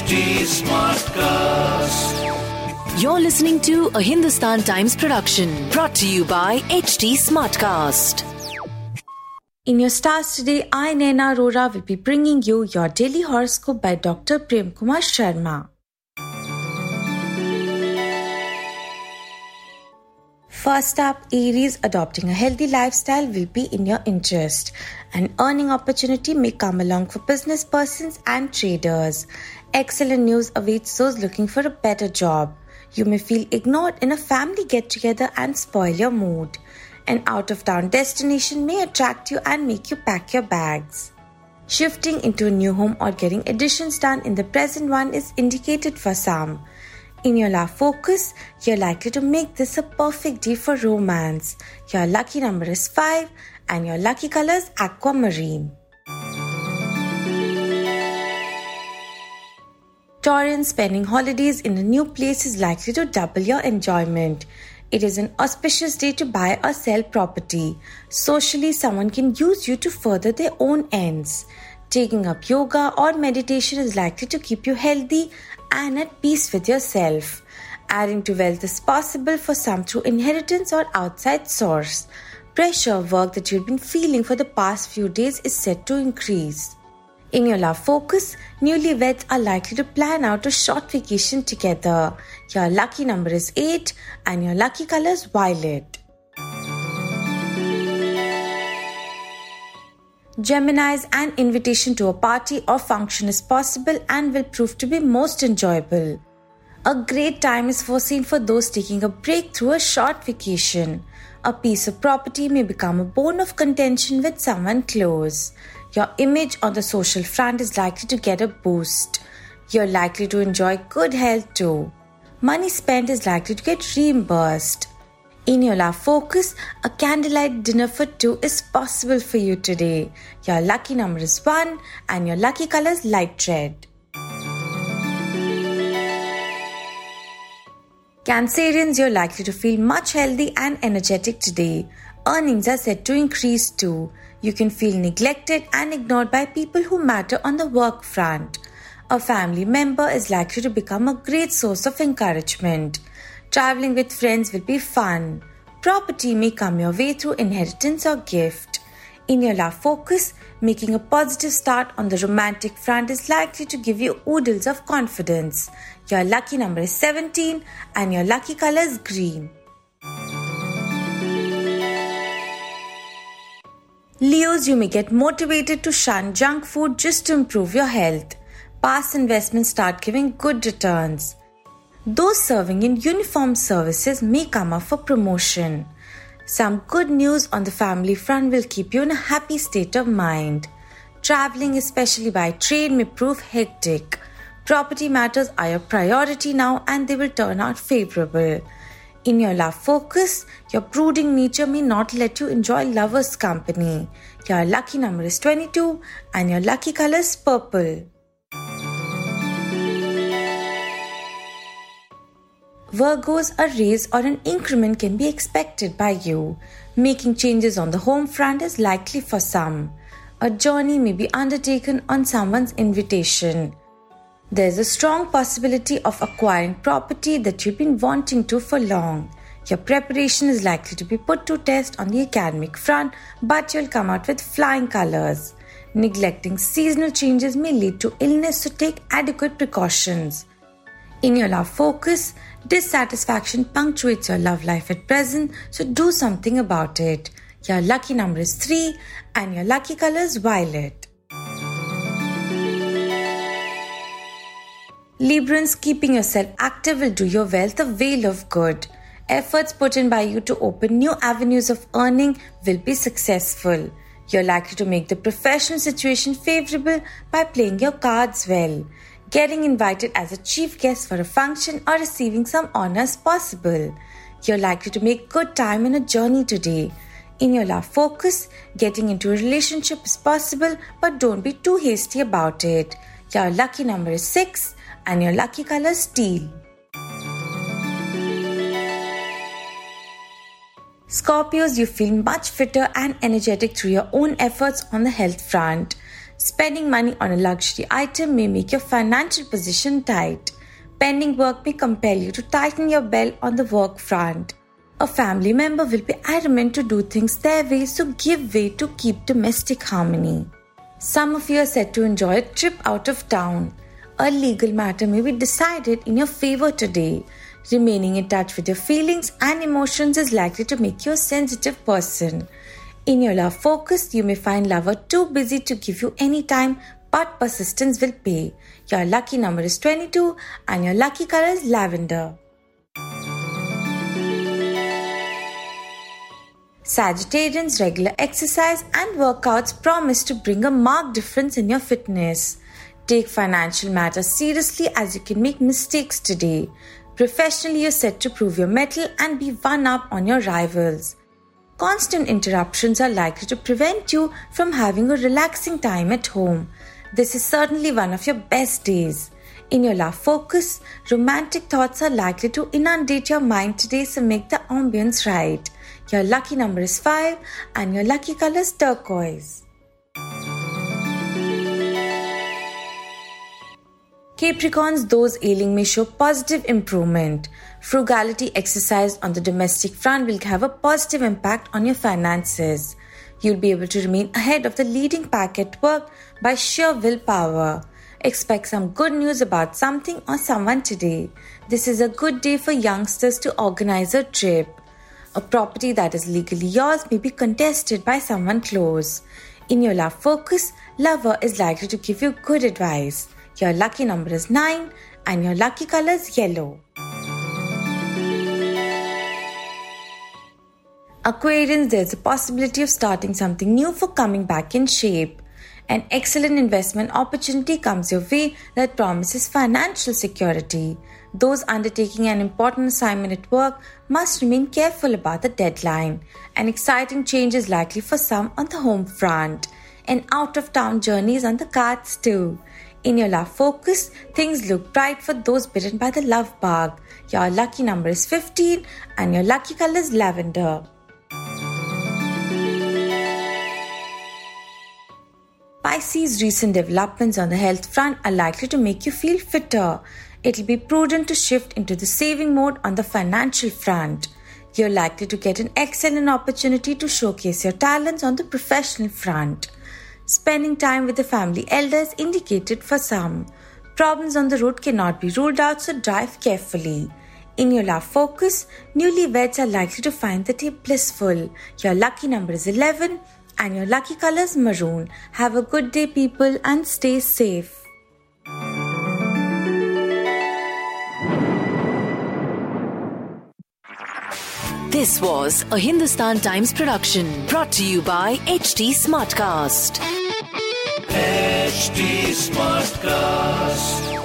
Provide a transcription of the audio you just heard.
HT Smartcast. You're listening to a Hindustan Times production brought to you by HT Smartcast. In your stars today, I, Naina Arora, will be bringing you your daily horoscope by Dr. Prem Kumar Sharma. First up, Aries, adopting a healthy lifestyle will be in your interest. An earning opportunity may come along for business persons and traders. Excellent news awaits those looking for a better job. You may feel ignored in a family get together and spoil your mood. An out of town destination may attract you and make you pack your bags. Shifting into a new home or getting additions done in the present one is indicated for some. In your love focus, you're likely to make this a perfect day for romance. Your lucky number is 5 and your lucky color is aquamarine. Taurus spending holidays in a new place is likely to double your enjoyment. It is an auspicious day to buy or sell property. Socially, someone can use you to further their own ends. Taking up yoga or meditation is likely to keep you healthy and at peace with yourself. Adding to wealth is possible for some through inheritance or outside source. Pressure of work that you've been feeling for the past few days is set to increase. In your love focus, newlyweds are likely to plan out a short vacation together. Your lucky number is 8 and your lucky color is violet. Gemini's an invitation to a party or function is possible and will prove to be most enjoyable. A great time is foreseen for those taking a break through a short vacation. A piece of property may become a bone of contention with someone close. Your image on the social front is likely to get a boost. You're likely to enjoy good health too. Money spent is likely to get reimbursed. In your love focus, a candlelight dinner for two is possible for you today. Your lucky number is 1 and your lucky color is light red. Cancerians, you're likely to feel much healthy and energetic today. Earnings are set to increase too. You can feel neglected and ignored by people who matter on the work front. A family member is likely to become a great source of encouragement. Traveling with friends will be fun. Property may come your way through inheritance or gift. In your love focus, making a positive start on the romantic front is likely to give you oodles of confidence. Your lucky number is 17 and your lucky color is green. Leos, you may get motivated to shun junk food just to improve your health. Past investments start giving good returns. Those serving in uniform services may come up for promotion. Some good news on the family front will keep you in a happy state of mind. Traveling, especially by train, may prove hectic. Property matters are your priority now and they will turn out favorable. In your love focus, your brooding nature may not let you enjoy lovers' company. Your lucky number is 22 and your lucky color is purple. Virgos, a raise or an increment can be expected by you. Making changes on the home front is likely for some. A journey may be undertaken on someone's invitation. There's a strong possibility of acquiring property that you've been wanting to for long. Your preparation is likely to be put to test on the academic front, but you'll come out with flying colors. Neglecting seasonal changes may lead to illness, so take adequate precautions. In your love focus, dissatisfaction punctuates your love life at present, so do something about it. Your lucky number is 3 and your lucky color is violet. Librans, keeping yourself active will do your wealth a veil of good. Efforts put in by you to open new avenues of earning will be successful. You're likely to make the professional situation favorable by playing your cards well getting invited as a chief guest for a function, or receiving some honors possible. You're likely to make good time in a journey today. In your love focus, getting into a relationship is possible, but don't be too hasty about it. Your lucky number is 6 and your lucky color is teal. Scorpios, you feel much fitter and energetic through your own efforts on the health front. Spending money on a luxury item may make your financial position tight. Pending work may compel you to tighten your belt on the work front. A family member will be adamant to do things their way, so give way to keep domestic harmony. Some of you are set to enjoy a trip out of town. A legal matter may be decided in your favor today. Remaining in touch with your feelings and emotions is likely to make you a sensitive person. In your love focus, you may find lover too busy to give you any time, but persistence will pay. Your lucky number is 22 and your lucky color is lavender. Sagittarians' regular exercise and workouts promise to bring a marked difference in your fitness. Take financial matters seriously as you can make mistakes today. Professionally, you're set to prove your mettle and be one up on your rivals. Constant interruptions are likely to prevent you from having a relaxing time at home. This is certainly one of your best days. In your love focus, romantic thoughts are likely to inundate your mind today, so make the ambience right. Your lucky number is 5 and your lucky color is turquoise. Capricorns, those ailing may show positive improvement. Frugality exercised on the domestic front will have a positive impact on your finances. You'll be able to remain ahead of the leading pack at work by sheer willpower. Expect some good news about something or someone today. This is a good day for youngsters to organize a trip. A property that is legally yours may be contested by someone close. In your love focus, lover is likely to give you good advice. Your lucky number is 9 and your lucky color is yellow. Aquarians, there's a possibility of starting something new for coming back in shape. An excellent investment opportunity comes your way that promises financial security. Those undertaking an important assignment at work must remain careful about the deadline. An exciting change is likely for some on the home front. An out of town journeys on the cards too. In your love focus, things look bright for those bitten by the love bug. Your lucky number is 15 and your lucky color is lavender. Pisces' recent developments on the health front are likely to make you feel fitter. It'll be prudent to shift into the saving mode on the financial front. You're likely to get an excellent opportunity to showcase your talents on the professional front. Spending time with the family elders indicated for some. Problems on the road cannot be ruled out, so drive carefully. In your love focus, newlyweds are likely to find the day blissful. Your lucky number is 11 and your lucky color is maroon. Have a good day, people, and stay safe. This was a Hindustan Times production brought to you by HT Smartcast. HT Smartcast.